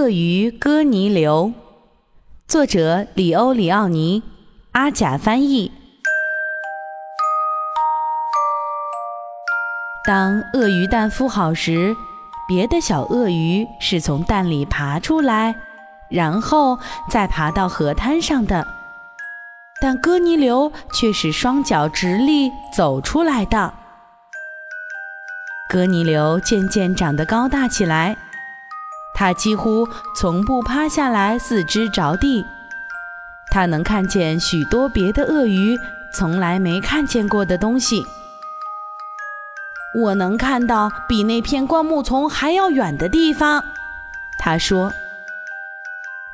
鳄鱼哥尼流，作者里欧里奥尼，阿甲翻译。当鳄鱼蛋孵好时，别的小鳄鱼是从蛋里爬出来，然后再爬到河滩上的，但哥尼流却是双脚直立走出来的。哥尼流渐渐长得高大起来。它几乎从不趴下来，四肢着地。它能看见许多别的鳄鱼从来没看见过的东西。我能看到比那片灌木丛还要远的地方，他说。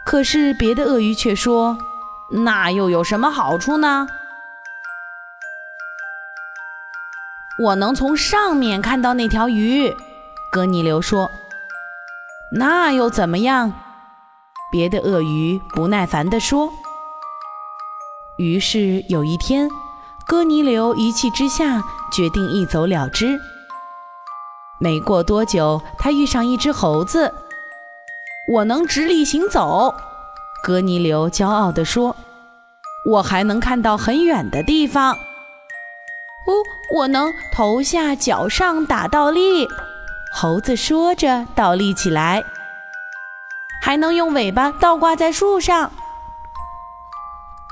可是别的鳄鱼却说：“那又有什么好处呢？”我能从上面看到那条鱼，格尼流说。那又怎么样？别的鳄鱼不耐烦地说。于是有一天，哥尼流一气之下决定一走了之。没过多久，他遇上一只猴子。我能直立行走，哥尼流骄傲地说。我还能看到很远的地方。哦，我能头下脚上打倒立。猴子说着，倒立起来，还能用尾巴倒挂在树上。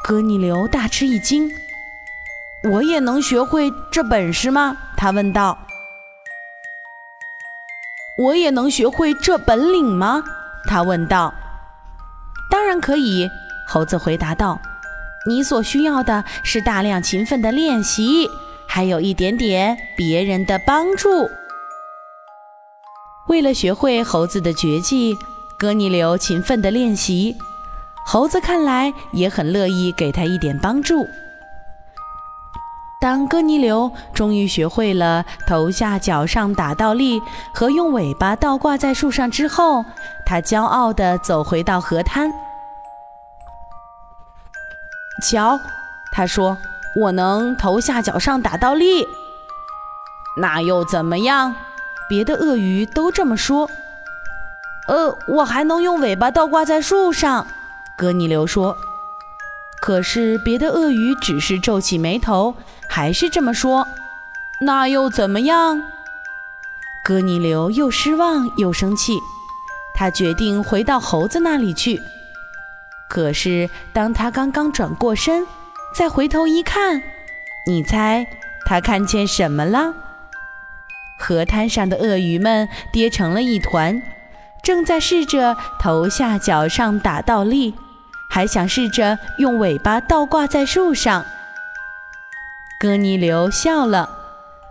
哥尼流大吃一惊：“我也能学会这本事吗？”他问道。“我也能学会这本领吗？”他问道。“当然可以。”猴子回答道。“你所需要的是大量勤奋的练习，还有一点点别人的帮助。”为了学会猴子的绝技，哥尼流勤奋地练习。猴子看来也很乐意给他一点帮助。当哥尼流终于学会了头下脚上打倒立和用尾巴倒挂在树上之后，他骄傲地走回到河滩。瞧，他说：“我能头下脚上打倒立，那又怎么样？”别的鳄鱼都这么说。呃，我还能用尾巴倒挂在树上，哥尼流说。可是别的鳄鱼只是皱起眉头，还是这么说。那又怎么样？哥尼流又失望又生气，他决定回到猴子那里去。可是当他刚刚转过身，再回头一看，你猜他看见什么了？河滩上的鳄鱼们跌成了一团，正在试着头下脚上打倒立，还想试着用尾巴倒挂在树上。哥尼流笑了，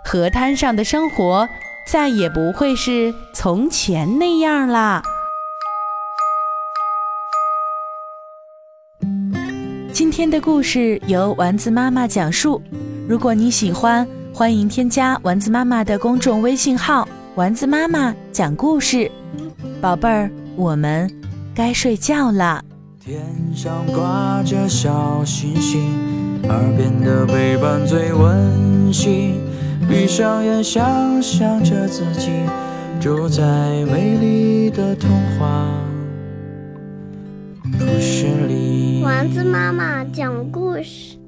河滩上的生活再也不会是从前那样啦。今天的故事由丸子妈妈讲述，如果你喜欢。欢迎添加丸子妈妈的公众微信号“丸子妈妈讲故事”，宝贝儿，我们该睡觉了。天上挂着小星星，耳边的陪伴最温馨。闭上眼，想象着自己住在美丽的童话故事里。丸子妈妈讲故事。